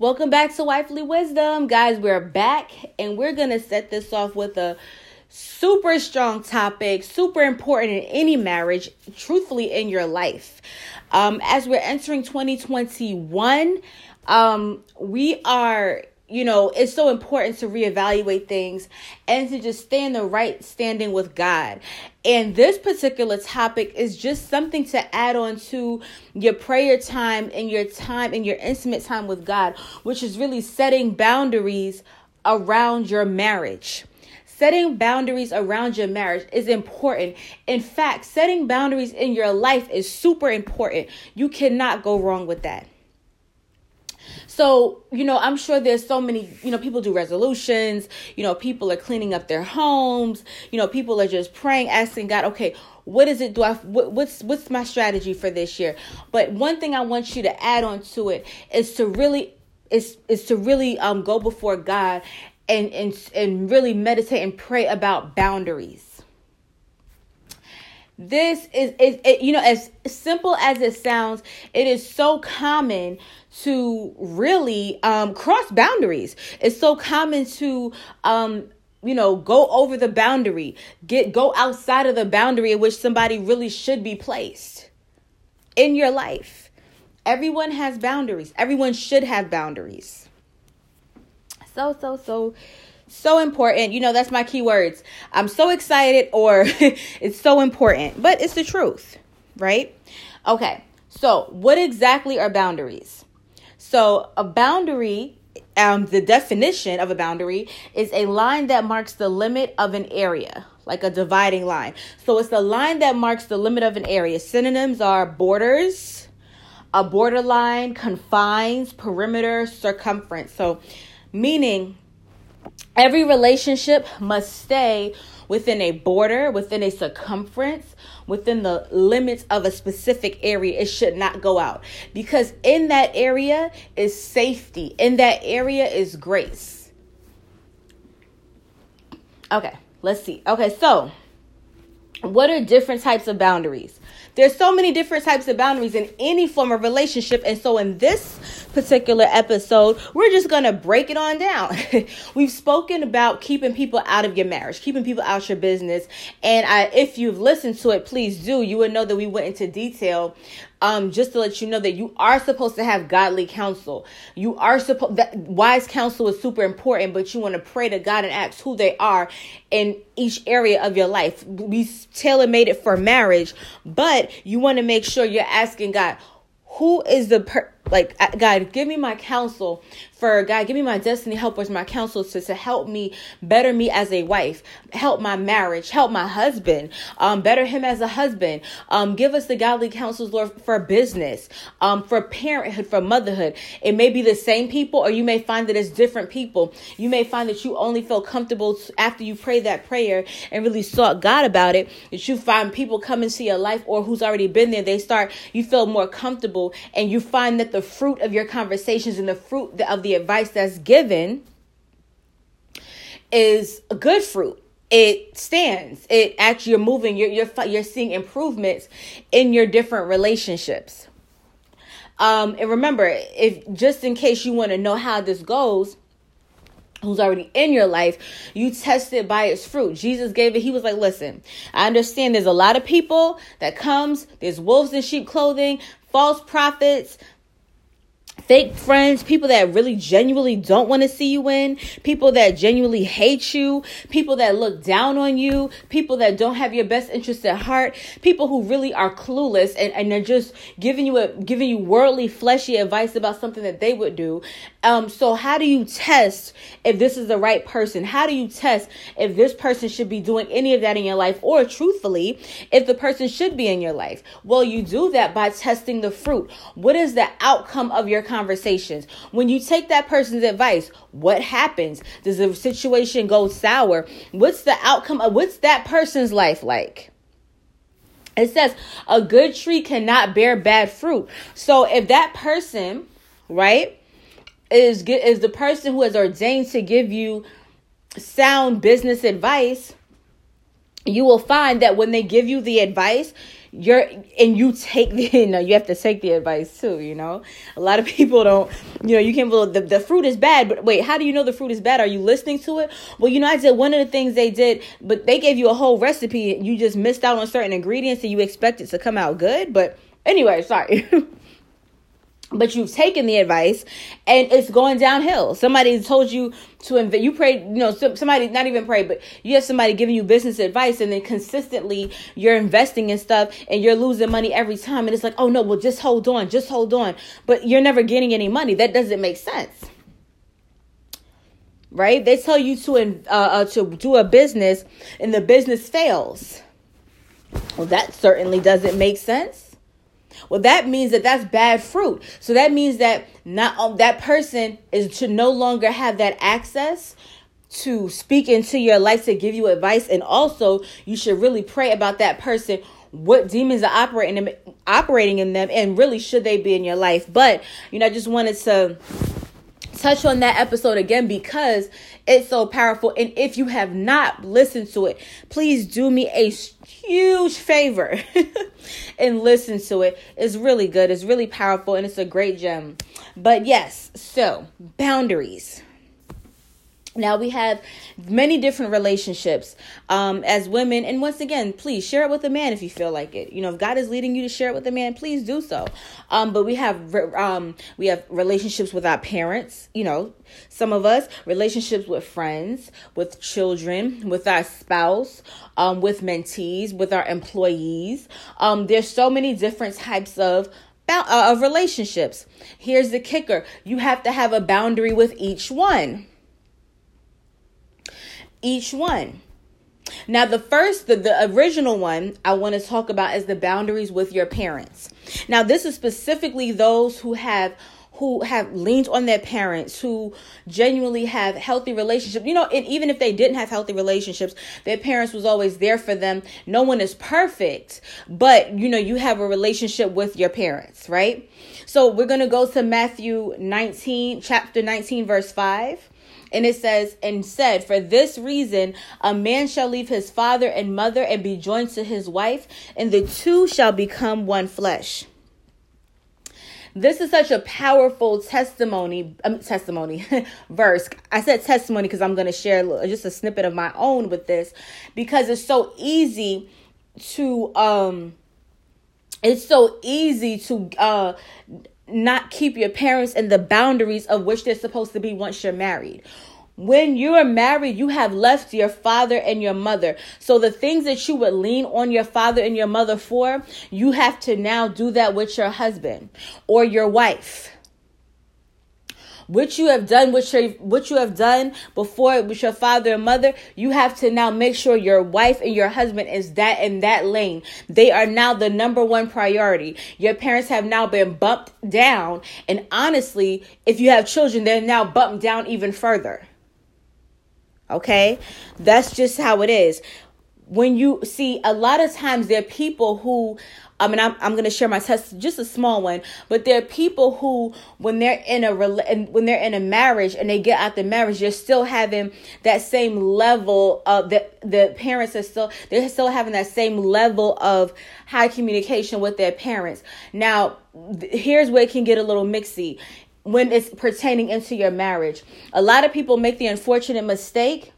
Welcome back to Wifely Wisdom. Guys, we're back and we're going to set this off with a super strong topic, super important in any marriage, truthfully, in your life. Um, as we're entering 2021, um, we are you know, it's so important to reevaluate things and to just stay in the right standing with God. And this particular topic is just something to add on to your prayer time and your time and your intimate time with God, which is really setting boundaries around your marriage. Setting boundaries around your marriage is important. In fact, setting boundaries in your life is super important. You cannot go wrong with that. So, you know, I'm sure there's so many, you know, people do resolutions, you know, people are cleaning up their homes, you know, people are just praying, asking God, okay, what is it do I what, what's what's my strategy for this year? But one thing I want you to add on to it is to really is is to really um go before God and and and really meditate and pray about boundaries this is, is it, you know as simple as it sounds it is so common to really um, cross boundaries. It's so common to um, you know go over the boundary get go outside of the boundary in which somebody really should be placed in your life. Everyone has boundaries. Everyone should have boundaries. So so so so important. You know, that's my keywords. I'm so excited or it's so important, but it's the truth, right? Okay. So, what exactly are boundaries? So, a boundary um, the definition of a boundary is a line that marks the limit of an area, like a dividing line. So it's the line that marks the limit of an area. Synonyms are borders, a borderline, confines, perimeter, circumference. So, meaning Every relationship must stay within a border, within a circumference, within the limits of a specific area. It should not go out because in that area is safety, in that area is grace. Okay, let's see. Okay, so what are different types of boundaries? There's so many different types of boundaries in any form of relationship. And so in this particular episode, we're just going to break it on down. We've spoken about keeping people out of your marriage, keeping people out of your business. And I, if you've listened to it, please do. You would know that we went into detail um, just to let you know that you are supposed to have godly counsel. You are supposed that wise counsel is super important, but you want to pray to God and ask who they are in each area of your life. We tailor made it for marriage, but you want to make sure you're asking God, who is the per like God, give me my counsel for God, give me my destiny helpers, my counsel to, to help me better me as a wife, help my marriage, help my husband, um, better him as a husband. Um, give us the godly counsels, Lord, for business, um, for parenthood, for motherhood. It may be the same people, or you may find that it's different people. You may find that you only feel comfortable after you pray that prayer and really sought God about it. That you find people come into your life, or who's already been there, they start, you feel more comfortable, and you find that the fruit of your conversations and the fruit of the the advice that's given is a good fruit. It stands. It actually you're moving you're you're, you're seeing improvements in your different relationships. Um and remember if just in case you want to know how this goes who's already in your life you test it by its fruit. Jesus gave it he was like listen i understand there's a lot of people that comes there's wolves in sheep clothing false prophets fake friends, people that really genuinely don't want to see you win, people that genuinely hate you, people that look down on you, people that don't have your best interest at heart, people who really are clueless and, and they're just giving you a giving you worldly fleshy advice about something that they would do. Um, so how do you test if this is the right person? How do you test if this person should be doing any of that in your life? Or truthfully, if the person should be in your life? Well, you do that by testing the fruit. What is the outcome of your conversations? When you take that person's advice, what happens? Does the situation go sour? What's the outcome of what's that person's life like? It says a good tree cannot bear bad fruit. So if that person, right, is is the person who is ordained to give you sound business advice, you will find that when they give you the advice, you're and you take the you know you have to take the advice too you know? A lot of people don't you know you can't believe the, the fruit is bad but wait how do you know the fruit is bad? Are you listening to it? Well you know i did one of the things they did but they gave you a whole recipe you just missed out on certain ingredients and you expect it to come out good but anyway sorry but you've taken the advice and it's going downhill. Somebody told you to invest. You prayed, you know, somebody not even pray, but you have somebody giving you business advice, and then consistently you're investing in stuff and you're losing money every time. And it's like, oh no, well just hold on, just hold on, but you're never getting any money. That doesn't make sense, right? They tell you to uh, uh, to do a business, and the business fails. Well, that certainly doesn't make sense well, that means that that's bad fruit. So that means that not that person is to no longer have that access to speak into your life to give you advice and also you should really pray about that person what demons are operating operating in them and really should they be in your life but you know i just wanted to touch on that episode again because it's so powerful. And if you have not listened to it, please do me a huge favor and listen to it. It's really good, it's really powerful, and it's a great gem. But yes, so boundaries. Now we have many different relationships um, as women, and once again, please share it with a man if you feel like it. You know, if God is leading you to share it with a man, please do so. Um, but we have um, we have relationships with our parents. You know, some of us relationships with friends, with children, with our spouse, um, with mentees, with our employees. Um, there's so many different types of uh, of relationships. Here's the kicker: you have to have a boundary with each one each one. Now, the first, the, the original one I want to talk about is the boundaries with your parents. Now, this is specifically those who have who have leaned on their parents, who genuinely have healthy relationships. You know, and even if they didn't have healthy relationships, their parents was always there for them. No one is perfect, but you know, you have a relationship with your parents, right? So we're going to go to Matthew 19, chapter 19, verse 5. And it says, and said, For this reason, a man shall leave his father and mother and be joined to his wife, and the two shall become one flesh. This is such a powerful testimony, um, testimony verse. I said testimony because I'm going to share just a snippet of my own with this because it's so easy to um it's so easy to uh not keep your parents in the boundaries of which they're supposed to be once you're married. When you are married, you have left your father and your mother. So the things that you would lean on your father and your mother for, you have to now do that with your husband or your wife what you have done with your what you have done before with your father and mother you have to now make sure your wife and your husband is that in that lane. They are now the number one priority. Your parents have now been bumped down. And honestly if you have children they're now bumped down even further. Okay? That's just how it is. When you see a lot of times there are people who I mean, I'm, I'm going to share my test, just a small one, but there are people who, when they're in a when they're in a marriage and they get out the marriage, they're still having that same level of the the parents are still they're still having that same level of high communication with their parents. Now, here's where it can get a little mixy when it's pertaining into your marriage. A lot of people make the unfortunate mistake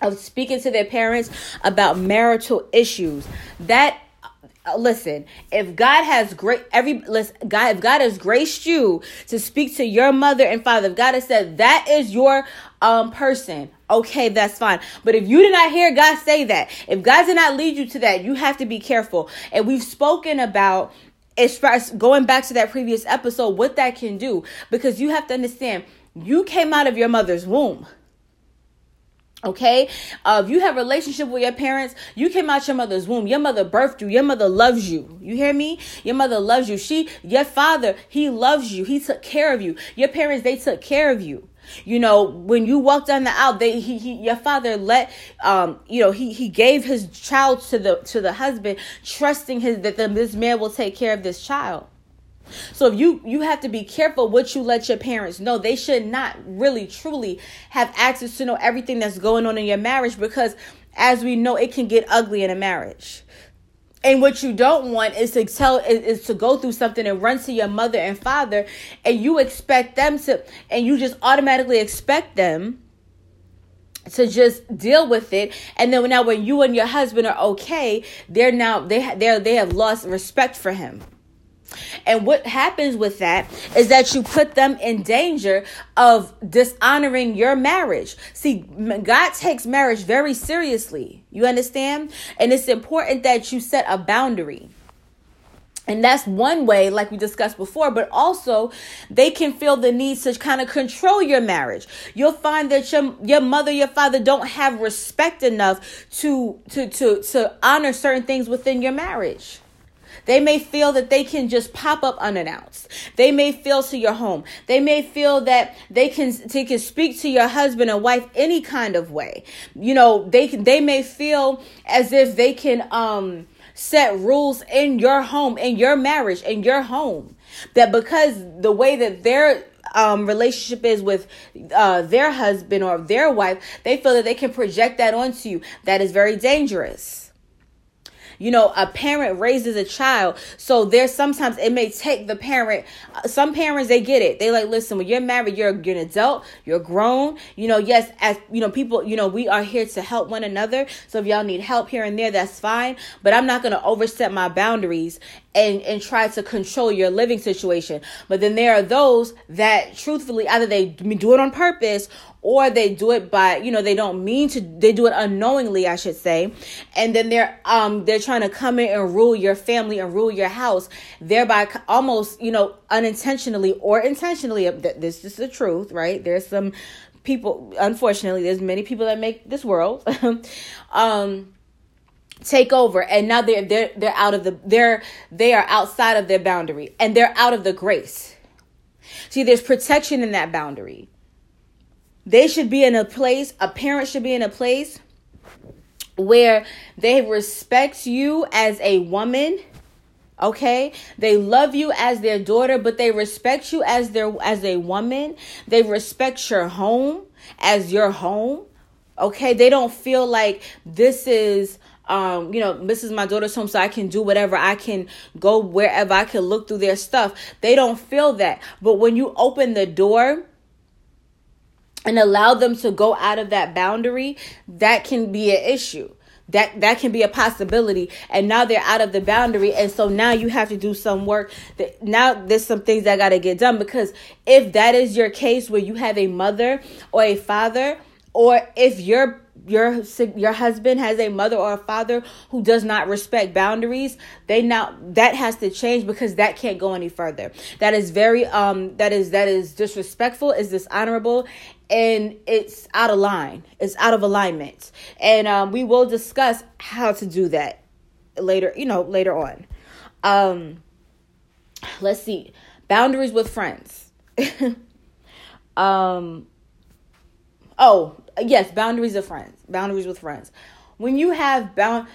of speaking to their parents about marital issues. That listen if god has great every listen god if god has graced you to speak to your mother and father if god has said that is your um person okay that's fine. But if you did not hear god say that if god did not lead you to that you have to be careful. And we've spoken about as far as going back to that previous episode what that can do. Because you have to understand you came out of your mother's womb Okay, uh, if you have relationship with your parents, you came out your mother's womb. Your mother birthed you. Your mother loves you. You hear me? Your mother loves you. She, your father, he loves you. He took care of you. Your parents, they took care of you. You know, when you walked down the aisle, they he, he your father let um you know he he gave his child to the to the husband, trusting his that the, this man will take care of this child. So if you you have to be careful what you let your parents know. They should not really truly have access to know everything that's going on in your marriage because as we know it can get ugly in a marriage. And what you don't want is to tell is, is, to go through something and run to your mother and father and you expect them to and you just automatically expect them to just deal with it and then now when you and your husband are okay they're now they they they have lost respect for him and what happens with that is that you put them in danger of dishonoring your marriage. See, God takes marriage very seriously. You understand? And it's important that you set a boundary. And that's one way, like we discussed before, but also they can feel the need to kind of control your marriage. You'll find that your your mother, your father don't have respect enough to to to to honor certain things within your marriage. They may feel that they can just pop up unannounced. They may feel to your home. They may feel that they can they can speak to your husband and wife any kind of way. You know, they can they may feel as if they can um set rules in your home, in your marriage, in your home. That because the way that their um, relationship is with uh, their husband or their wife, they feel that they can project that onto you. That is very dangerous you know a parent raises a child. So there's sometimes it may take the parent some parents they get it. They like listen when you're married you're, you're an adult you're grown. You know yes as you know people you know we are here to help one another. So if y'all need help here and there that's fine. But i'm not going to overstep my boundaries and and try to control your living situation. But then there are those that truthfully either they do it on purpose or they do it by you know they don't mean to they do it unknowingly i should say. And then they're um they're trying to come in and rule your family and rule your house thereby almost you know unintentionally or intentionally this is the truth right? There's some people unfortunately there's many people that make this world um take over. And now they're they're they're out of the they're they are outside of their boundary and they're out of the grace. See there's protection in that boundary they should be in a place, a parent should be in a place where they respect you as a woman okay they love you as their daughter but they respect you as their as a woman they respect your home as your home okay they don't feel like this is um, you know, this is my daughter's home, so I can do whatever. I can go wherever I can look through their stuff. They don't feel that. But when you open the door and allow them to go out of that boundary, that can be an issue. That that can be a possibility. And now they're out of the boundary. And so now you have to do some work. That now there's some things that gotta get done. Because if that is your case where you have a mother or a father, or if your your your husband has a mother or a father who does not respect boundaries they now that has to change because that can't go any further that is very um that is that is disrespectful is dishonorable and it's out of line. It's out of alignment. And um we will discuss how to do that later you know later on. Um let's see. Boundaries with friends. Um oh yes, boundaries of friends, boundaries with friends. When you have bound,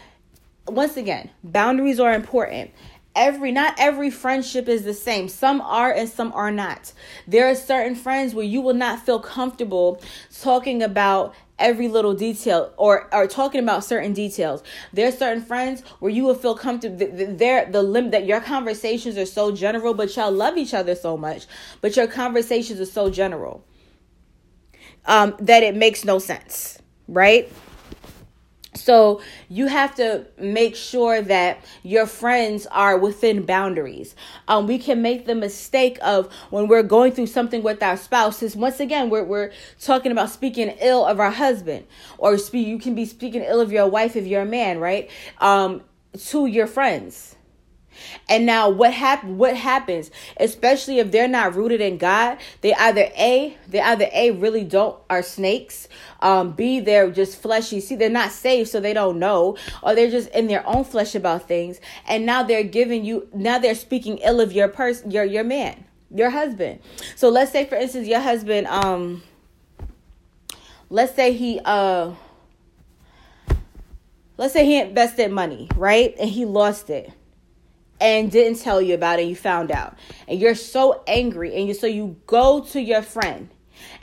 once again, boundaries are important. Every not every friendship is the same. Some are and some are not. There are certain friends where you will not feel comfortable talking about every little detail or or talking about certain details. There are certain friends where you will feel comfortable. There, the limit that your conversations are so general, but y'all love each other so much, but your conversations are so general um, that it makes no sense, right? So you have to make sure that your friends are within boundaries. Um, we can make the mistake of when we're going through something with our spouses. Once again, we're we're talking about speaking ill of our husband, or speak. You can be speaking ill of your wife if you're a man, right? Um, to your friends and now what hap- what happens, especially if they're not rooted in God, they either A, they either A really don't are snakes, um, B, they're just fleshy. See, they're not saved, so they don't know, or they're just in their own flesh about things. And now they're giving you now they're speaking ill of your person, your your man, your husband. So let's say for instance, your husband, um, let's say he uh let's say he invested money, right? And he lost it and didn't tell you about it you found out. And you're so angry and you so you go to your friend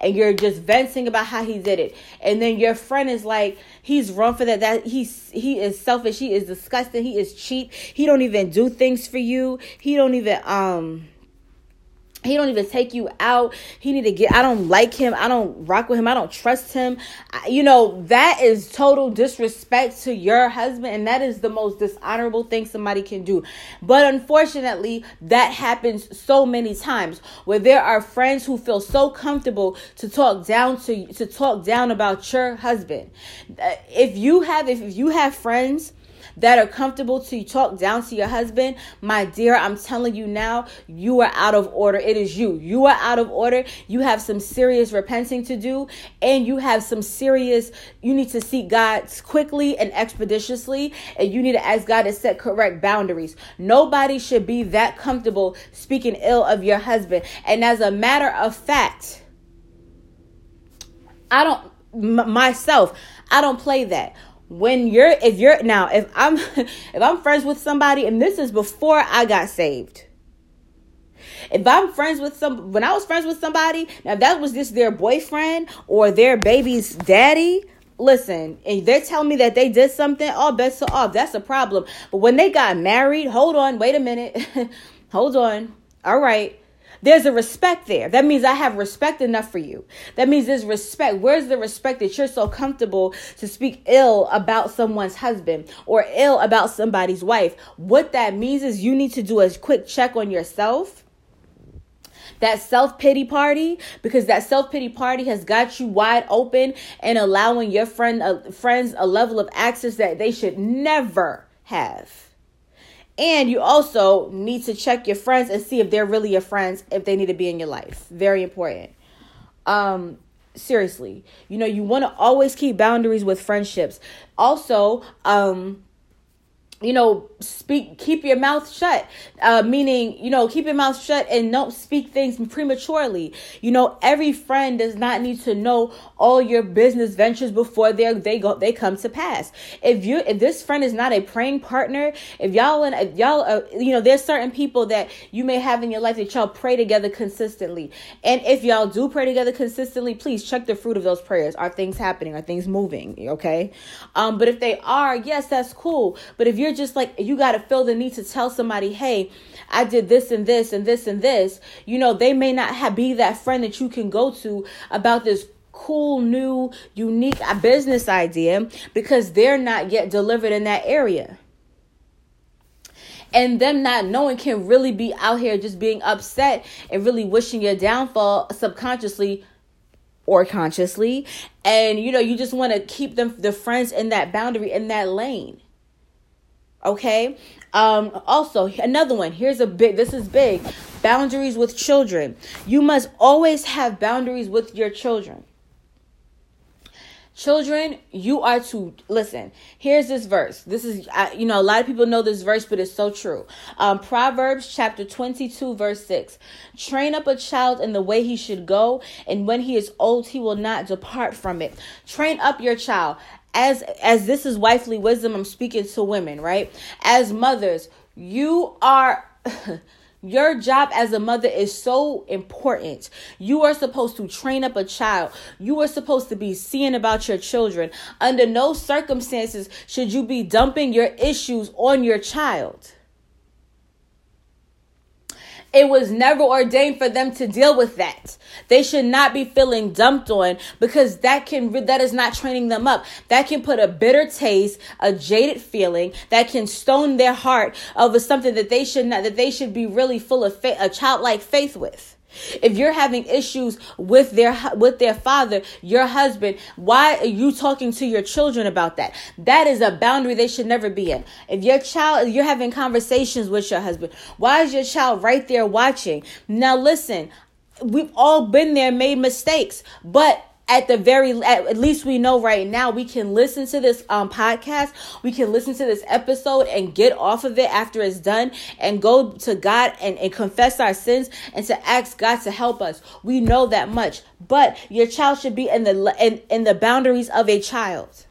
and you're just venting about how he did it. And then your friend is like he's wrong for that that he's he is selfish he is disgusting he is cheap he don't even do things for you he don't even um he don't even take you out. He need to get i don't like him. I don't rock with him. I don't trust him. I, you know that is total disrespect to your husband and that is the most dishonorable thing somebody can do. But unfortunately that happens so many times where there are friends who feel so comfortable to talk down to to talk down about your husband. Uh, if you have if you have friends that are comfortable to talk down to your husband, my dear, I'm telling you now, you are out of order. It is you. You are out of order. You have some serious repenting to do, and you have some serious, you need to seek God quickly and expeditiously, and you need to ask God to set correct boundaries. Nobody should be that comfortable speaking ill of your husband. And as a matter of fact, I don't m- myself, I don't play that when you're if you're now if i'm if i'm friends with somebody and this is before i got saved. If i'm friends with some when i was friends with somebody now that was just their boyfriend or their baby's daddy. Listen and they're telling me that they did something all bets are off. That's a problem. But when they got married hold on wait a minute. Hold on. All right there's a respect there. That means I have respect enough for you. That means there's respect. Where's the respect that you're so comfortable to speak ill about someone's husband or ill about somebody's wife? What that means is you need to do a quick check on yourself that self pity party because that self pity party has got you wide open and allowing your friend uh, friends a level of access that they should never have. And you also need to check your friends and see if they're really your friends, if they need to be in your life. Very important. Um, seriously, you know, you want to always keep boundaries with friendships. Also, um, you know speak keep your mouth shut uh meaning you know keep your mouth shut and don't speak things prematurely. You know every friend does not need to know all your business ventures before they they go they come to pass. If you if this friend is not a praying partner if y'all and if y'all uh, you know there's certain people that you may have in your life that y'all pray together consistently. And if y'all do pray together consistently please check the fruit of those prayers. Are things happening? Are things moving? Okay? Um but if they are yes that's cool. But if you're you're just like you got to feel the need to tell somebody, "Hey, I did this and this and this and this." You know, they may not have be that friend that you can go to about this cool new unique business idea because they're not yet delivered in that area. And them not knowing can really be out here just being upset and really wishing your downfall subconsciously or consciously. And you know you just want to keep them the friends in that boundary in that lane Okay. Um, also, another one. Here's a big, this is big. Boundaries with children. You must always have boundaries with your children. Children, you are to listen. Here's this verse. This is, you know, a lot of people know this verse, but it's so true. Um, Proverbs chapter 22, verse 6. Train up a child in the way he should go, and when he is old, he will not depart from it. Train up your child as as this is wifely wisdom i'm speaking to women right as mothers you are Your job as a mother is so important. You are supposed to train up a child. You are supposed to be seeing about your children. Under no circumstances should you be dumping your issues on your child. It was never ordained for them to deal with that. They should not be feeling dumped on because that can that is not training them up. That can put a bitter taste, a jaded feeling that can stone their heart over something that they should not that they should be really full of faith, a childlike faith with. If you're having issues with their with their father, your husband, why are you talking to your children about that? That is a boundary they should never be in. If your child you're having conversations with your husband, why is your child right there watching? Now listen, we've all been there, made mistakes, but at the very at, least we know right now we can listen to this um podcast. We can listen to this episode and get off of it after it's done and go to god and, and confess our sins and to ask god to help us. We know that much. But your child should be in the in, in the boundaries of a child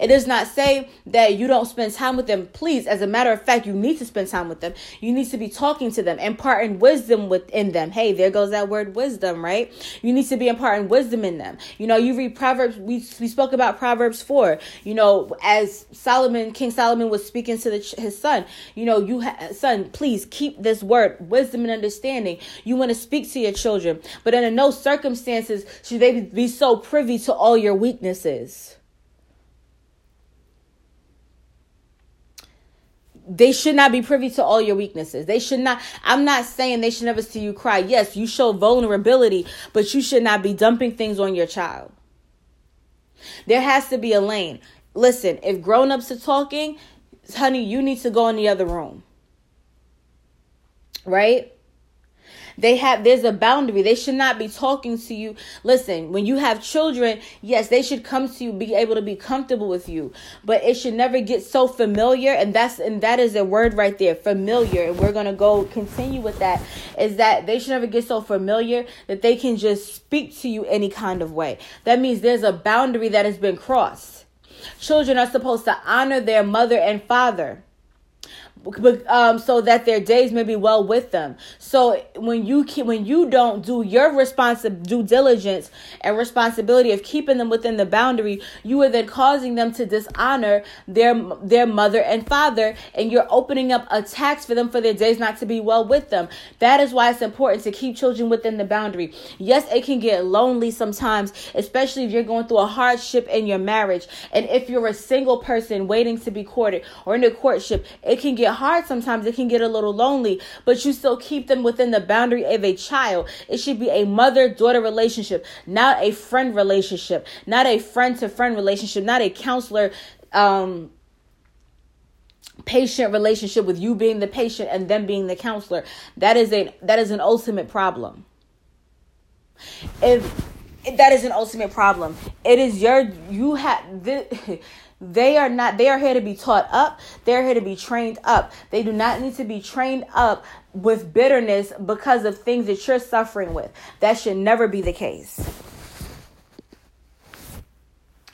It does not say that you don't spend time with them. Please, as a matter of fact, you need to spend time with them. You need to be talking to them, imparting wisdom within them. Hey, there goes that word wisdom, right? You need to be imparting wisdom in them. You know, you read Proverbs, we, we spoke about Proverbs 4. You know, as Solomon, King Solomon was speaking to the, his son, you know, you ha- son, please keep this word, wisdom and understanding. You want to speak to your children, but under no circumstances should they be so privy to all your weaknesses. They should not be privy to all your weaknesses. They should not. I'm not saying they should never see you cry. Yes, you show vulnerability, but you should not be dumping things on your child. There has to be a lane. Listen, if grown-ups are talking, honey, you need to go in the other room. Right? They have there's a boundary. They should not be talking to you. Listen, when you have children, yes, they should come to you, be able to be comfortable with you. But it should never get so familiar. And that's and that is a word right there, familiar. And we're gonna go continue with that. Is that they should never get so familiar that they can just speak to you any kind of way. That means there's a boundary that has been crossed. Children are supposed to honor their mother and father um, so that their days may be well with them. So when you keep, when you don't do your responsive due diligence and responsibility of keeping them within the boundary, you are then causing them to dishonor their their mother and father, and you're opening up a tax for them for their days not to be well with them. That is why it's important to keep children within the boundary. Yes, it can get lonely sometimes, especially if you're going through a hardship in your marriage, and if you're a single person waiting to be courted or in a courtship, it can get hard sometimes, it can get a little lonely, but you still keep them within the boundary of a child. It should be a mother daughter relationship, not a friend relationship, not a friend to friend relationship, not a counselor um patient relationship with you being the patient and them being the counselor. That is a that is an ultimate problem. If that is an ultimate problem. It is your you have They are not, they are here to be taught up. They're here to be trained up. They do not need to be trained up with bitterness because of things that you're suffering with. That should never be the case.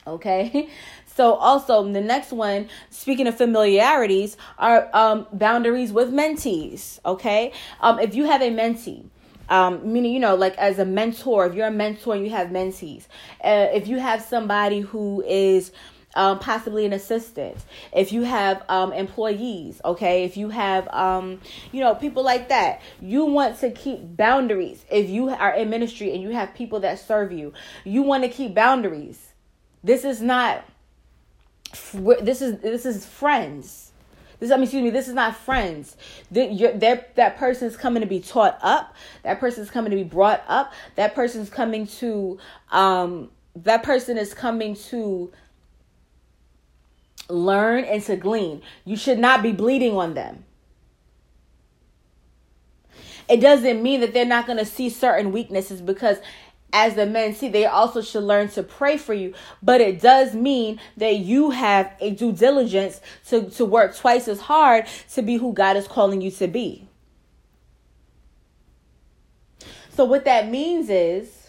Okay. So also the next one, speaking of familiarities, are um, boundaries with mentees. Okay, um, if you have a mentee, um, meaning you know, like as a mentor, if you're a mentor and you have mentees, uh, if you have somebody who is um, possibly an assistant, if you have um, employees, okay, if you have, um, you know, people like that, you want to keep boundaries. If you are in ministry and you have people that serve you, you want to keep boundaries. This is not. This is this is friends. This I mean, excuse me. This is not friends. That that person is coming to be taught up. That person is coming to be brought up. That person is coming to um. That person is coming to learn and to glean. You should not be bleeding on them. It doesn't mean that they're not going to see certain weaknesses because as the mentee, they also should learn to pray for you. But it does mean that you have a due diligence to, to work twice as hard to be who God is calling you to be. So, what that means is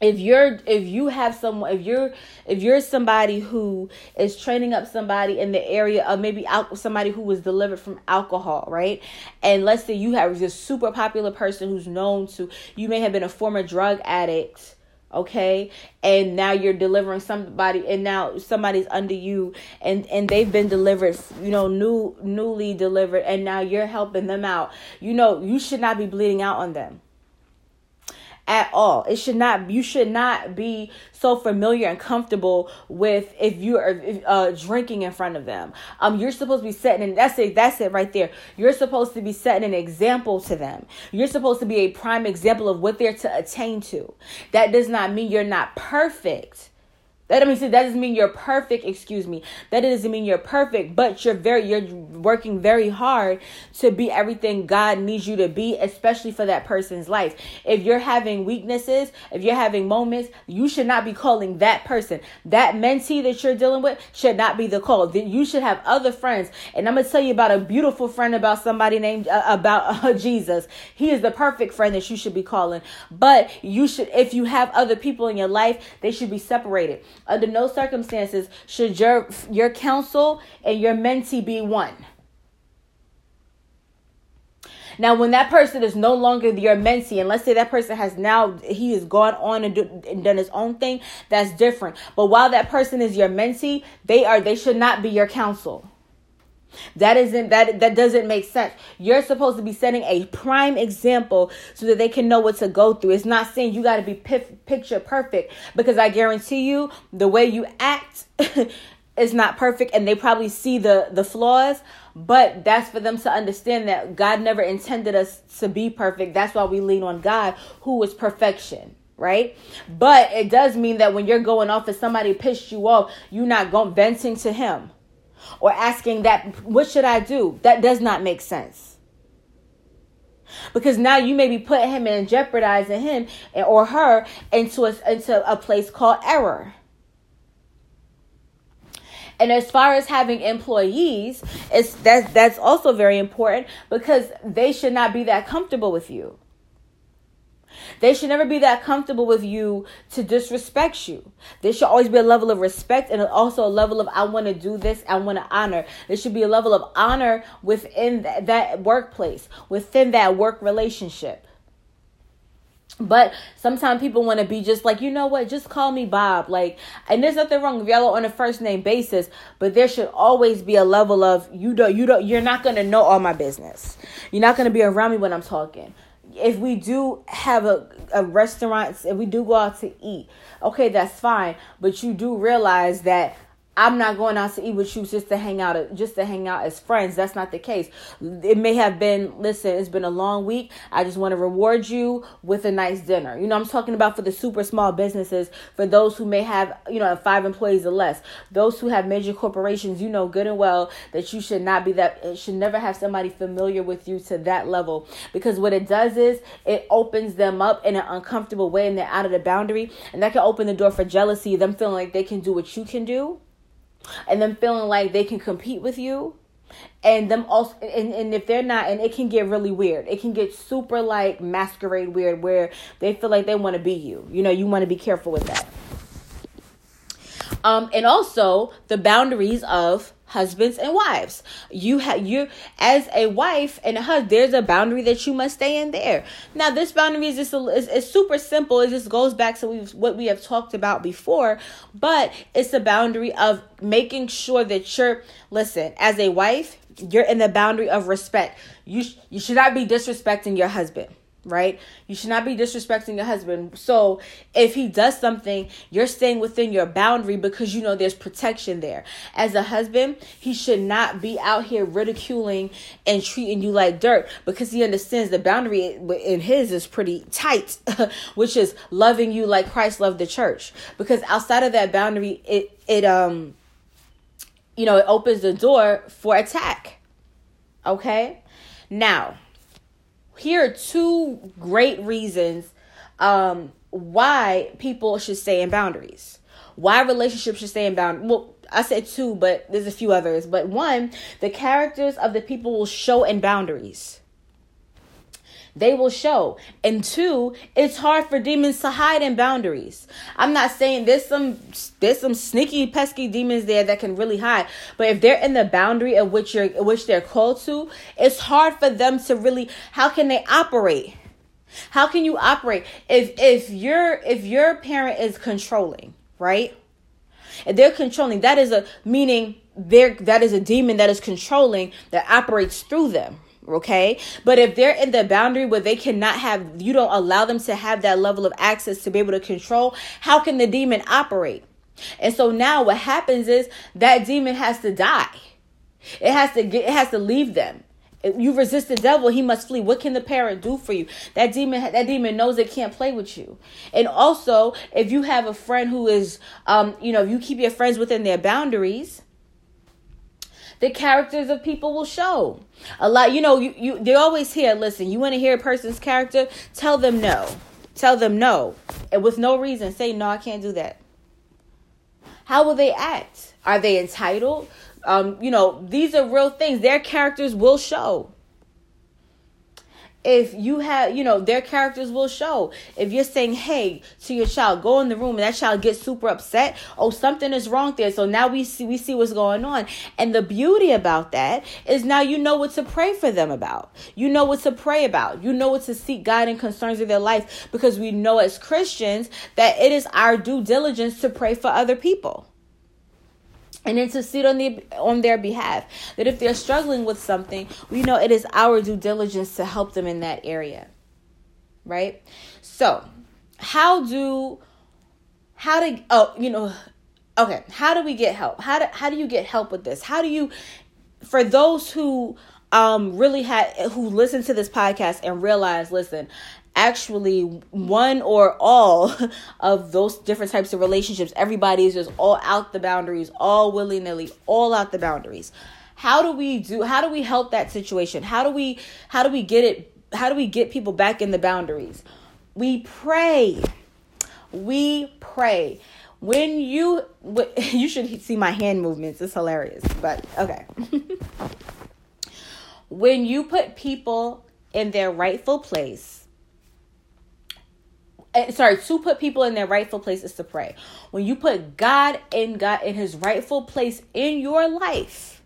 if you're if you have someone if you're if you're somebody who is training up somebody in the area of maybe al- somebody who was delivered from alcohol right? And let's say you have this super popular person who's known to you may have been a former drug addict okay? And now you're delivering somebody and now somebody's under you and and they've been delivered you know new newly delivered and now you're helping them out. You know you should not be bleeding out on them at all. It should not. You should not be so familiar and comfortable with if you are uh, drinking in front of them. Um, you're supposed to be setting, and that's it. That's it right there. You're supposed to be setting an example to them. You're supposed to be a prime example of what they're to attain to. That does not mean you're not perfect. That doesn't mean that doesn't mean you're perfect. Excuse me. That doesn't mean you're perfect, but you're very you're working very hard to be everything God needs you to be, especially for that person's life. If you're having weaknesses, if you're having moments, you should not be calling that person. That mentee that you're dealing with should not be the call. You should have other friends. And I'm gonna tell you about a beautiful friend about somebody named uh, about uh, Jesus. He is the perfect friend that you should be calling. But you should, if you have other people in your life, they should be separated under no circumstances should your your counsel and your mentee be one. Now, when that person is no longer your mentee, and let's say that person has now he has gone on and, do, and done his own thing, that's different. But while that person is your mentee, they are they should not be your counsel. That isn't that that doesn't make sense. You're supposed to be setting a prime example so that they can know what to go through. It's not saying you got to be picture perfect because I guarantee you the way you act is not perfect and they probably see the the flaws, but that's for them to understand that God never intended us to be perfect. That's why we lean on God who is perfection right? But it does mean that when you're going off and somebody pissed you off, you're not going venting to him or asking that, what should I do? That does not make sense. Because now you may be putting him and jeopardizing him or her into a, into a place called error. And as far as having employees, it's that's that's also very important because they should not be that comfortable with you. They should never be that comfortable with you to disrespect you. There should always be a level of respect and also a level of I want to do this, I want to honor. There should be a level of honor within that, that workplace, within that work relationship. But sometimes people want to be just like, you know what, just call me Bob. Like, and there's nothing wrong if y'all are on a first name basis, but there should always be a level of you don't you don't you're not gonna know all my business. You're not gonna be around me when I'm talking if we do have a, a restaurant, if we do go out to eat, okay, that's fine. But you do realize that I'm not going out to eat with you just to hang out, just to hang out as friends. That's not the case. It may have been, listen, it's been a long week. I just want to reward you with a nice dinner. You know, I'm talking about for the super small businesses, for those who may have, you know, five employees or less. Those who have major corporations, you know good and well that you should not be that, should never have somebody familiar with you to that level. Because what it does is it opens them up in an uncomfortable way and they're out of the boundary. And that can open the door for jealousy, them feeling like they can do what you can do and them feeling like they can compete with you and them also and, and if they're not and it can get really weird. It can get super like masquerade weird where they feel like they want to be you. You know you want to be careful with that. Um and also the boundaries of husbands and wives. You have you as a wife and a husband. There's a boundary that you must stay in there. Now, this boundary is just a, is, is super simple. It just goes back to what we have talked about before, but it's a boundary of making sure that you're listen as a wife. You're in the boundary of respect. You you should not be disrespecting your husband right? You should not be disrespecting your husband. So if he does something, you're staying within your boundary because you know there's protection there. As a husband, he should not be out here ridiculing and treating you like dirt because he understands the boundary in his is pretty tight, which is loving you like Christ loved the church. Because outside of that boundary, it it um you know, it opens the door for attack. Okay? Now, here are two great reasons um, why people should stay in boundaries. Why relationships should stay in boundaries. Well, I said two, but there's a few others. But one, the characters of the people will show in boundaries they will show. And two, it's hard for demons to hide in boundaries. I'm not saying there's some there's some sneaky pesky demons there that can really hide, but if they're in the boundary of which you're which they're called to, it's hard for them to really how can they operate? How can you operate if if your if your parent is controlling, right? If they're controlling, that is a meaning there that is a demon that is controlling that operates through them okay? But if they're in the boundary where they cannot have you don't allow them to have that level of access to be able to control how can the demon operate? And so now what happens is that demon has to die. It has to get it has to leave them. If you resist the devil he must flee. What can the parent do for you? That demon that demon knows it can't play with you. And also if you have a friend who is um you know if you keep your friends within their boundaries the characters of people will show. A lot, you know, you, you they always hear, listen, you want to hear a person's character, tell them no. Tell them no. And with no reason, say, no, I can't do that. How will they act? Are they entitled? Um, you know, these are real things. Their characters will show. If you have you know their characters will show. If you're saying hey to your child go in the room and that child gets super upset oh something is wrong there. So now we see we see what's going on. And the beauty about that is now you know what to pray for them about. You know what to pray about. You know what to seek god in concerns of their life. Because we know as christians that it is our due diligence to pray for other people and intercede on the on their behalf. That if they're struggling with something, we know it is our due diligence to help them in that area. Right? So, how do how to oh, you know, okay, how do we get help? How do how do you get help with this? How do you for those who um really had who listen to this podcast and realize, listen, actually one or all of those different types of relationships. Everybody is just all out the boundaries all willy-nilly all out the boundaries. How do we do how do we help that situation? How do we how do we get it how do we get people back in the boundaries? We pray. We pray. When you you should see my hand movements. It's hilarious but okay. When you put people in their rightful place Eh, sorry to put people in their rightful place is to pray. When you put god in god in his rightful place in your life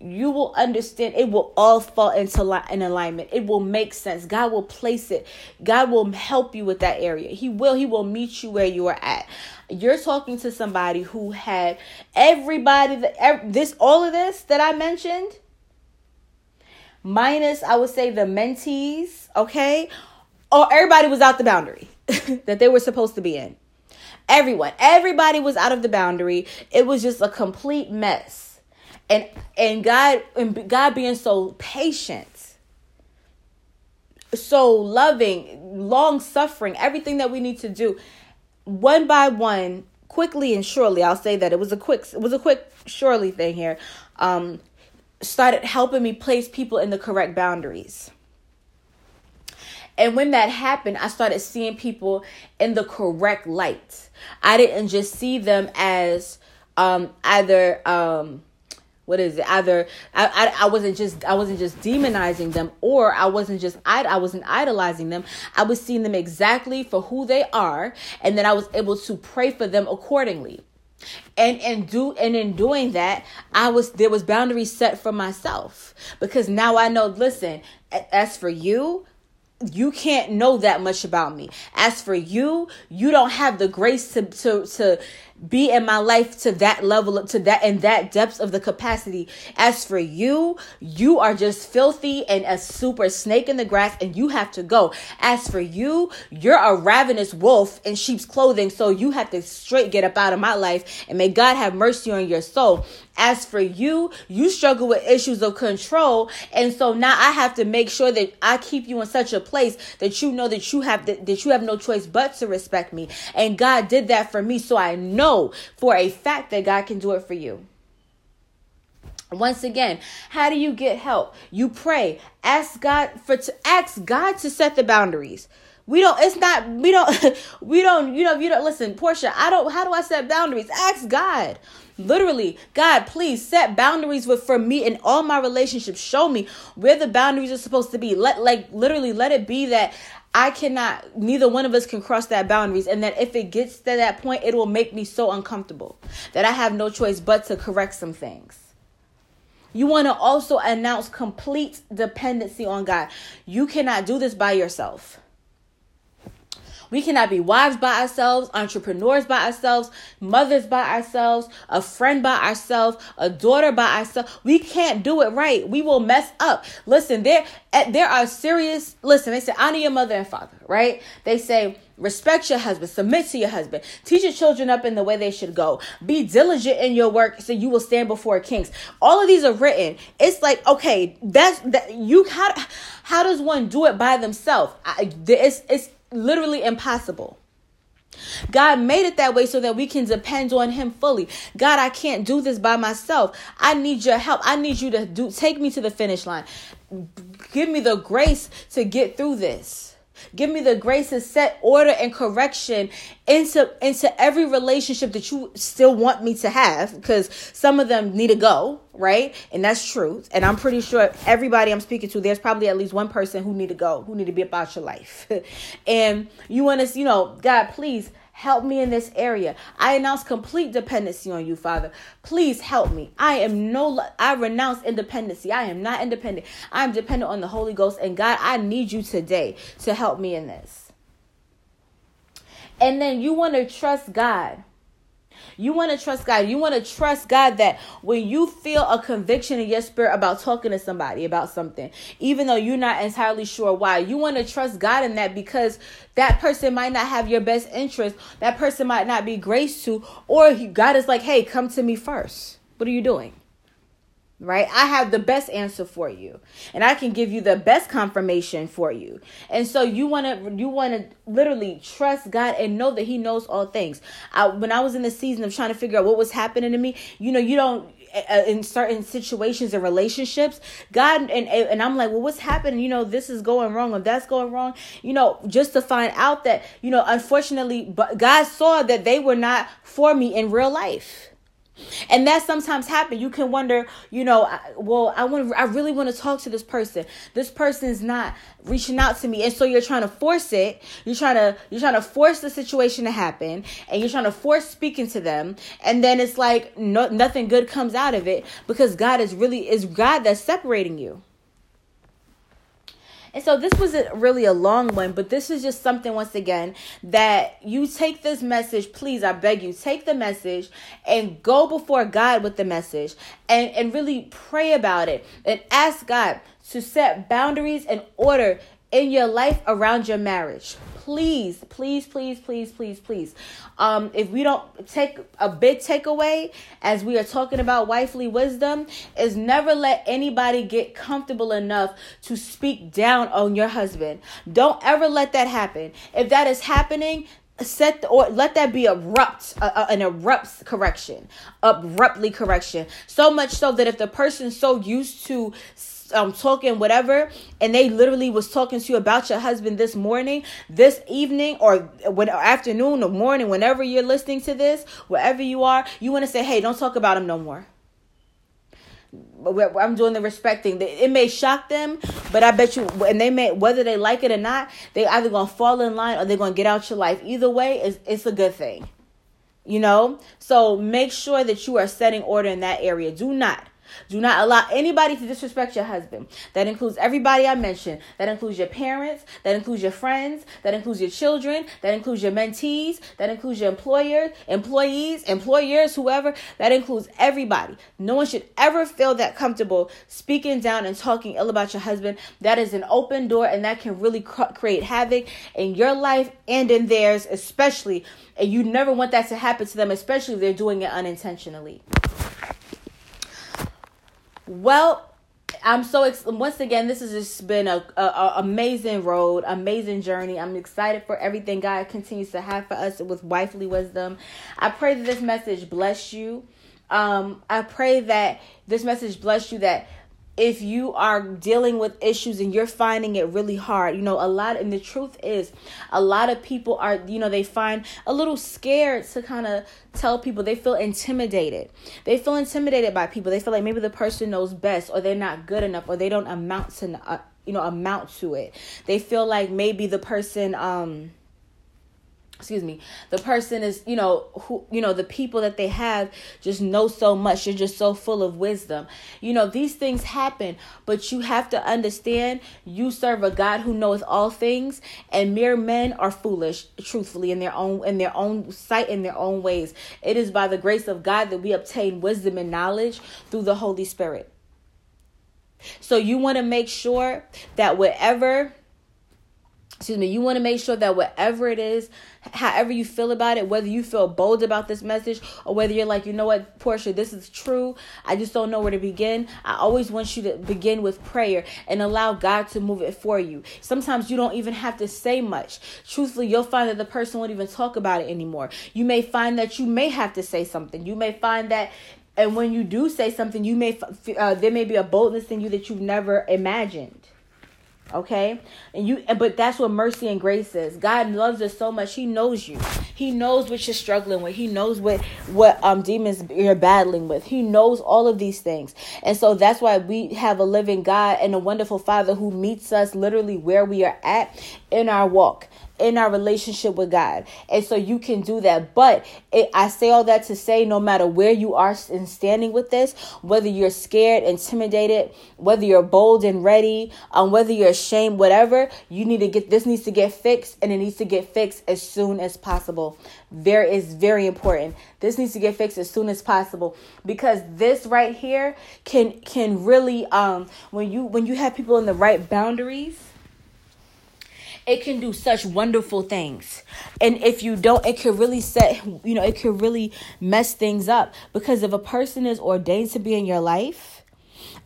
you will understand it will all fall into li- in alignment. It will make sense. God will place it. God will help you with that area. He will he will meet you where you are at. You're talking to somebody who had everybody that this all of this that i mentioned minus i would say the mentees okay? Or everybody was out the boundary that they were supposed to be in. Everyone, everybody was out of the boundary. It was just a complete mess. And and God and God being so patient, so loving, long suffering, everything that we need to do one by one, quickly and surely. I'll say that it was a quick it was a quick surely thing here. Um started helping me place people in the correct boundaries. And when that happened, I started seeing people in the correct light. I didn't just see them as um, either um, what is it? Either I, I, I wasn't just i wasn't just demonizing them or i wasn't just I, I wasn't idolizing them. I was seeing them exactly for who they are and then i was able to pray for them accordingly. And and do and in doing that i was there was boundaries set for myself because now i know listen as for you you can't know that much about me. As for you, you don't have the grace to to to be in my life to that level to that and that depths of the capacity as for you you are just filthy and a super snake in the grass and you have to go as for you you're a ravenous wolf in sheep's clothing so you have to straight get up out of my life and may god have mercy on your soul as for you, you struggle with issues of control. And so now I have to make sure that I keep you in such a place that you know that you have that, that you have no choice but to respect me. And God did that for me. So I know know for a fact that God can do it for you. Once again, how do you get help? You pray. Ask God for to ask God to set the boundaries. We don't it's not we don't we don't you know you don't listen, Portia, I don't how do I set boundaries? Ask God. Literally, God, please set boundaries with for me in all my relationships. Show me where the boundaries are supposed to be. Let like literally let it be that I cannot, neither one of us can cross that boundaries. And that if it gets to that point, it will make me so uncomfortable that I have no choice but to correct some things. You want to also announce complete dependency on God. You cannot do this by yourself. We cannot be wives by ourselves, entrepreneurs by ourselves, mothers by ourselves, a friend by ourselves, a daughter by ourselves. We can't do it right. We will mess up. Listen, there eh, there are serious. Listen, they say honor your mother and father, right? They say respect your husband, submit to your husband, teach your children up in the way they should go, be diligent in your work so you will stand before kings. All of these are written. It's like okay, that's that you how how does one do it by themselves? It's it's literally impossible. God made it that way so that we can depend on him fully. God, I can't do this by myself. I need your help. I need you to do take me to the finish line. Give me the grace to get through this. Give me the grace to set order and correction into into every relationship that you still want me to have because some of them need to go, right? And that's true. And I'm pretty sure everybody I'm speaking to there's probably at least one person who need to go, who need to be about your life. and you want to, you know, God, please Help me in this area. I announce complete dependency on you, Father. Please help me. I am no, I renounce independency. I am not independent. I am dependent on the Holy Ghost. And God, I need you today to help me in this. And then you want to trust God you want to trust God. You want to trust God that when you feel a conviction in your spirit about talking to somebody about something, even though you're not entirely sure why, you want to trust God in that because that person might not have your best interest. That person might not be grace to, or God is like, hey, come to me first. What are you doing? Right? I have the best answer for you and i can give you the best confirmation for you. And so you want to you want to literally trust god and know that he knows all things. I, when i was in the season of trying to figure out what was happening to me you know you don't uh, in certain situations and relationships god and and i'm like well what's happening? You know this is going wrong or that's going wrong. You know just to find out that you know unfortunately but god saw that they were not for me in real life and that sometimes happen. You can wonder you know well i want i really want to talk to this person. This person is not reaching out to me. And so you're trying to force it. You're trying to you're trying to force the situation to happen. And you're trying to force speaking to them. And then it's like no, nothing good comes out of it because god is really is god that's separating you and so this wasn't really a long one, but this is just something, once again, that you take this message, please, I beg you, take the message and go before God with the message and, and really pray about it and ask God to set boundaries and order in your life around your marriage please, please, please, please, please, please. Um, if we don't take a big takeaway as we are talking about wifely wisdom, is never let anybody get comfortable enough to speak down on your husband. Don't ever let that happen. If that is happening, set the, or let that be abrupt uh, uh, an abrupt correction abruptly correction so much so that if the person's so used to um talking whatever and they literally was talking to you about your husband this morning this evening or when afternoon or morning whenever you're listening to this wherever you are you want to say hey don't talk about him no more I'm doing the respecting. It may shock them, but I bet you, and they may, whether they like it or not, they either gonna fall in line or they're gonna get out your life. Either way, it's, it's a good thing, you know. So make sure that you are setting order in that area. Do not do not allow anybody to disrespect your husband. That includes everybody I mentioned. That includes your parents. That includes your friends. That includes your children. That includes your mentees. That includes your employers, employees, employers, whoever. That includes everybody. No one should ever feel that comfortable speaking down and talking ill about your husband. That is an open door and that can really create havoc in your life and in theirs, especially. And you never want that to happen to them, especially if they're doing it unintentionally. Well, I'm so ex- once again. This has just been a, a, a, amazing road, amazing journey. I'm excited for everything God continues to have for us with wifely wisdom. I pray that this message bless you. Um, I pray that this message bless you. That if you are dealing with issues and you're finding it really hard you know a lot and the truth is a lot of people are you know they find a little scared to kind of tell people. They feel intimidated. They feel intimidated by people. They feel like maybe the person knows best or they're not good enough or they don't amount to uh, you know amount to it. They feel like maybe the person um excuse me the person is you know who you know the people that they have just know so much. You're just so full of wisdom. You know these things happen but you have to understand you serve a god who knows all things and mere men are foolish truthfully in their own in their own sight in their own ways. It is by the grace of god that we obtain wisdom and knowledge through the holy spirit. So you want to make sure that whatever excuse me, you want to make sure that whatever it is, however you feel about it, whether you feel bold about this message or whether you're like, you know what, Portia, this is true. I just don't know where to begin. I always want you to begin with prayer and allow God to move it for you. Sometimes you don't even have to say much. Truthfully, you'll find that the person won't even talk about it anymore. You may find that you may have to say something. You may find that and when you do say something, you may uh, there may be a boldness in you that you've never imagined. Okay? And you but that's what mercy and grace is. God loves us so much he knows you. He knows what you're struggling with. He knows what what um demons you're battling with. He knows all of these things. And so that's why we have a living god and a wonderful father who meets us literally where we are at in our walk in our relationship with God. And so you can do that. But it, I say all that to say no matter where you are in standing with this, whether you're scared, intimidated, whether you're bold and ready, um, whether you're ashamed, whatever, you need to get this needs to get fixed and it needs to get fixed as soon as possible. Very is very important. This needs to get fixed as soon as possible because this right here can can really um when you when you have people in the right boundaries it can do such wonderful things. And if you don't, it could really set, you know, it could really mess things up. Because if a person is ordained to be in your life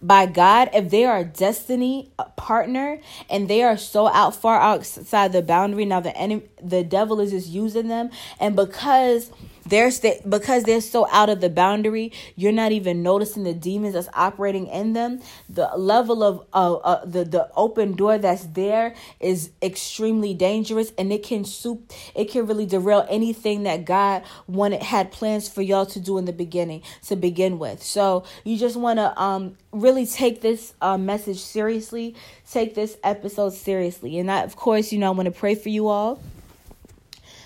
by God, if they are a destiny partner and they are so out far outside the boundary, now the enemy, the devil is just using them. And because they're st- because they're so out of the boundary you're not even noticing the demons that's operating in them. The level of uh, uh, the the open door that's there is extremely dangerous and it can soup it can really derail anything that god wanted had plans for y'all to do in the beginning to begin with. So you just want to um really take this uh, message seriously take this episode seriously. And I, of course you know i want to pray for you all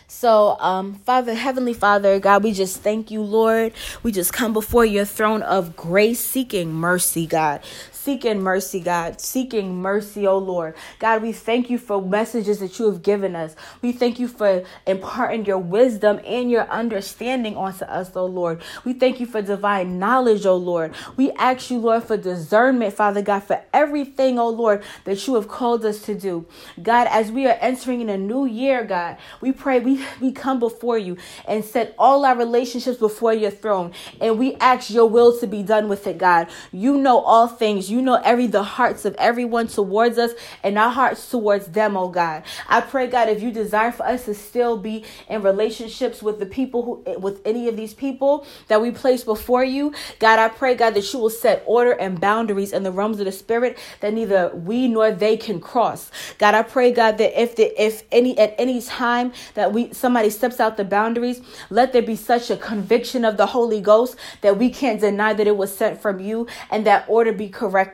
so, um, Father, Heavenly Father, God, we just thank you, Lord. We just come before your throne of grace, seeking mercy, God seeking mercy, God, seeking mercy, oh Lord. God, we thank you for messages that you have given us. We thank you for imparting your wisdom and your understanding onto us, oh Lord. We thank you for divine knowledge, oh Lord. We ask you, Lord, for discernment, Father God, for everything, oh Lord, that you have called us to do. God, as we are entering in a new year, God, we pray we, we come before you and set all our relationships before your throne and we ask your will to be done with it, God. You know all things. You you know every the hearts of everyone towards us and our hearts towards them, oh God. I pray, God, if you desire for us to still be in relationships with the people who with any of these people that we place before you, God, I pray, God, that you will set order and boundaries in the realms of the spirit that neither we nor they can cross. God, I pray, God, that if the if any at any time that we somebody steps out the boundaries, let there be such a conviction of the Holy Ghost that we can't deny that it was sent from you and that order be correct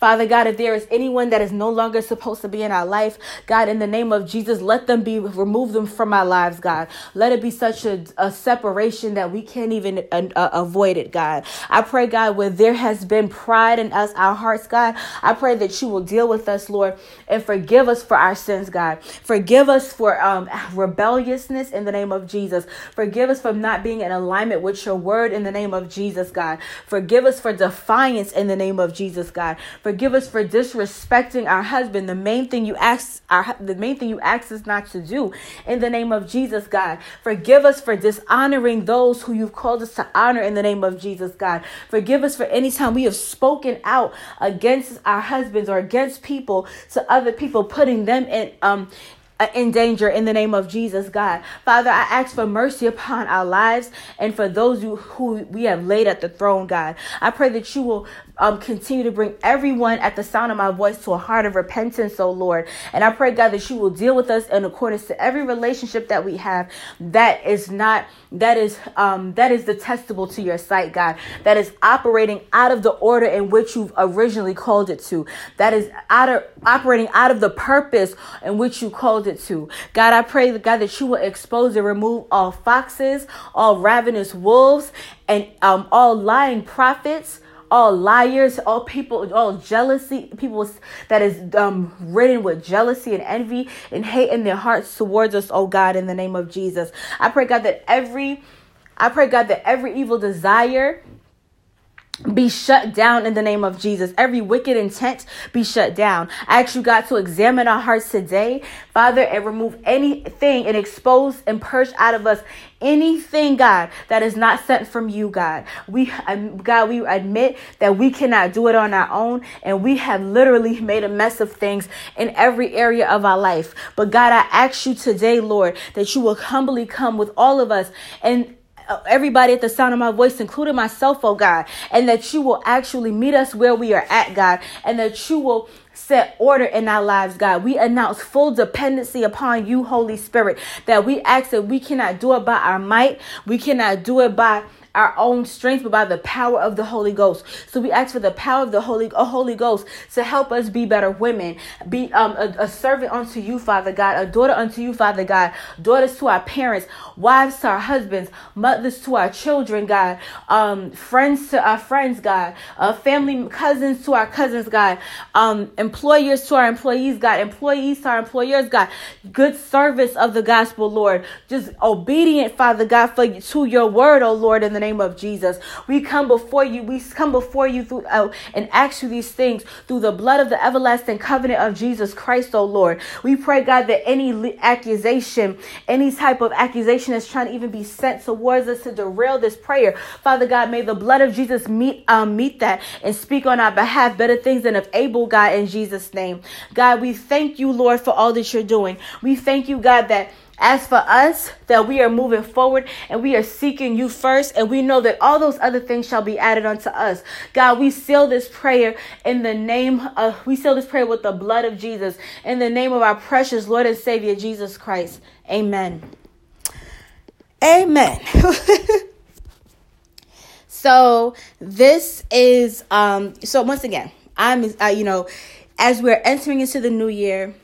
Father God, if there is anyone that is no longer supposed to be in our life, God, in the name of Jesus, let them be, remove them from our lives, God. Let it be such a, a separation that we can't even uh, uh, avoid it, God. I pray, God, where there has been pride in us, our hearts, God, I pray that you will deal with us, Lord, and forgive us for our sins, God. Forgive us for um, rebelliousness in the name of Jesus. Forgive us for not being in alignment with your word in the name of Jesus, God. Forgive us for defiance in the name of Jesus, God. Forgive us for disrespecting our husband. The main thing you ask our the main thing you ask us not to do in the name of Jesus, God. Forgive us for dishonoring those who you've called us to honor in the name of Jesus, God. Forgive us for any time we have spoken out against our husbands or against people to other people, putting them in um uh, in danger in the name of Jesus, God. Father, I ask for mercy upon our lives and for those who, who we have laid at the throne, God. I pray that you will um, continue to bring everyone at the sound of my voice to a heart of repentance, oh Lord. And I pray, God, that you will deal with us in accordance to every relationship that we have that is not, that is, um, that is detestable to your sight, God, that is operating out of the order in which you've originally called it to, that is out of, operating out of the purpose in which you called it to. God, I pray, God, that you will expose and remove all foxes, all ravenous wolves, and um, all lying prophets all liars, all people, all jealousy, people that is um, ridden with jealousy and envy and hate in their hearts towards us, oh God, in the name of Jesus. I pray, God, that every, I pray, God, that every evil desire, be shut down in the name of Jesus. Every wicked intent be shut down. I ask you, God, to examine our hearts today, Father, and remove anything and expose and purge out of us anything, God, that is not sent from you, God. We, um, God, we admit that we cannot do it on our own, and we have literally made a mess of things in every area of our life. But God, I ask you today, Lord, that you will humbly come with all of us and everybody at the sound of my voice, including myself, oh God, and that you will actually meet us where we are at, God, and that you will set order in our lives, God. We announce full dependency upon you, Holy Spirit, that we ask that we cannot do it by our might, we cannot do it by our own strength, but by the power of the Holy Ghost. So we ask for the power of the Holy uh, Holy Ghost to help us be better women, be um, a, a servant unto you, Father God, a daughter unto you, Father God, daughters to our parents, wives to our husbands, mothers to our children, God, um, friends to our friends, God, uh, family cousins to our cousins, God, um, employers to our employees, God, employees to our employers, God, good service of the gospel, Lord, just obedient, Father God, for to your word, oh Lord, in the name of Jesus. We come before you. We come before you through uh, and ask you these things through the blood of the everlasting covenant of Jesus Christ, oh Lord. We pray, God, that any accusation, any type of accusation is trying to even be sent towards us to derail this prayer, Father God, may the blood of Jesus meet um, meet that and speak on our behalf better things than of Abel, God, in Jesus' name. God, we thank you, Lord, for all that you're doing. We thank you, God, that as for us, that we are moving forward and we are seeking you first, and we know that all those other things shall be added unto us. God, we seal this prayer in the name of, we seal this prayer with the blood of Jesus, in the name of our precious Lord and Savior, Jesus Christ. Amen. Amen. so this is, um, so once again, I'm, uh, you know, as we're entering into the new year,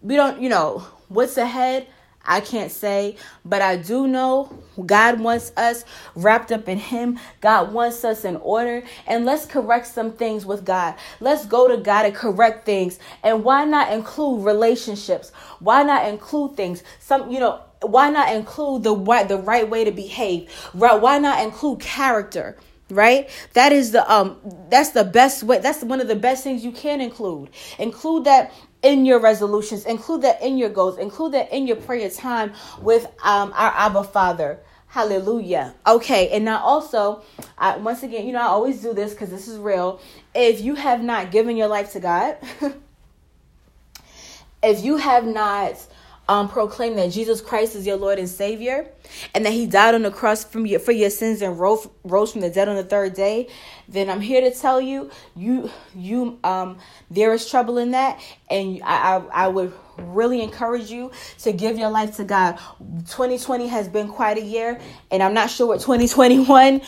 we don't, you know, What's ahead? I can't say, but I do know God wants us wrapped up in Him. God wants us in order. And let's correct some things with God. Let's go to God and correct things. And why not include relationships? Why not include things? Some, you know, why not include the right, the right way to behave? Right? Why not include character? right that is the um that's the best way that's one of the best things you can include include that in your resolutions, include that in your goals, include that in your prayer time with um, our Abba Father. Hallelujah. Okay, and now also, I, once again, you know, I always do this because this is real. If you have not given your life to God, if you have not um, proclaim that Jesus Christ is your Lord and Savior, and that He died on the cross from your, for your sins and rose, rose from the dead on the third day, then I'm here to tell you, you, you, um, there is trouble in that, and I, I, I would really encourage you to give your life to God. 2020 has been quite a year, and I'm not sure what 2021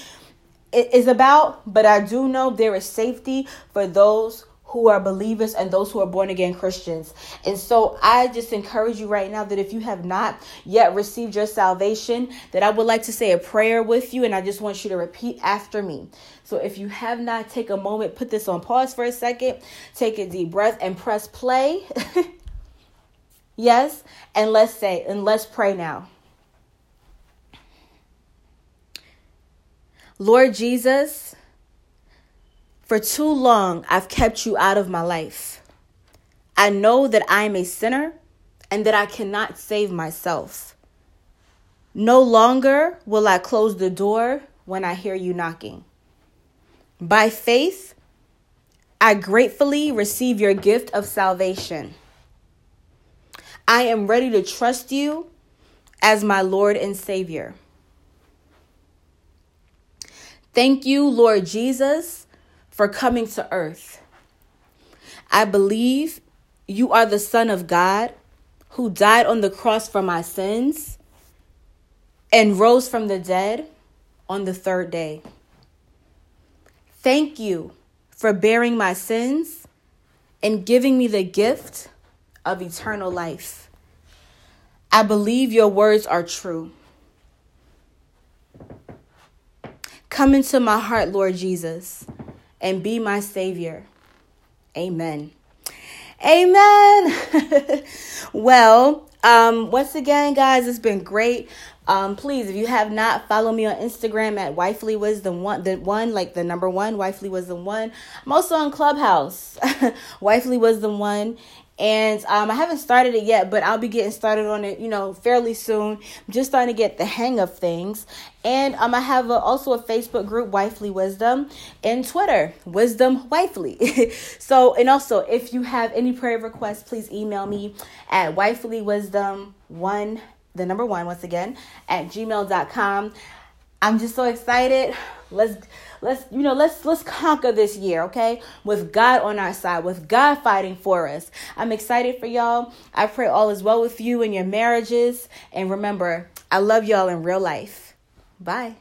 is about, but I do know there is safety for those who are believers and those who are born again Christians. And so I just encourage you right now that if you have not yet received your salvation, that I would like to say a prayer with you and I just want you to repeat after me. So if you have not, take a moment, put this on pause for a second, take a deep breath and press play. yes, and let's say and let's pray now. Lord Jesus, for too long, I've kept you out of my life. I know that I am a sinner and that I cannot save myself. No longer will I close the door when I hear you knocking. By faith, I gratefully receive your gift of salvation. I am ready to trust you as my Lord and Savior. Thank you, Lord Jesus for coming to earth. I believe you are the Son of God who died on the cross for my sins and rose from the dead on the third day. Thank you for bearing my sins and giving me the gift of eternal life. I believe your words are true. Come into my heart, Lord Jesus and be my Savior. Amen. Amen. well, um, once again, guys, it's been great. Um, please, if you have not, follow me on Instagram at Wifely Wisdom One, the one like the number one, Wifely Wisdom One. I'm also on Clubhouse, Wifely Wisdom One, and um, I haven't started it yet, but I'll be getting started on it, you know, fairly soon. I'm just starting to get the hang of things. And um, I have a, also a Facebook group, Wifely Wisdom, and Twitter, Wisdom Wifely. so, and also, if you have any prayer requests, please email me at wifelywisdom1, the number one, once again, at gmail.com. I'm just so excited. Let's let's you know let's let's conquer this year okay? With god on our side with god fighting for us. I'm excited for y'all. I pray all is well with you and your marriages. And remember i love y'all in real life. Bye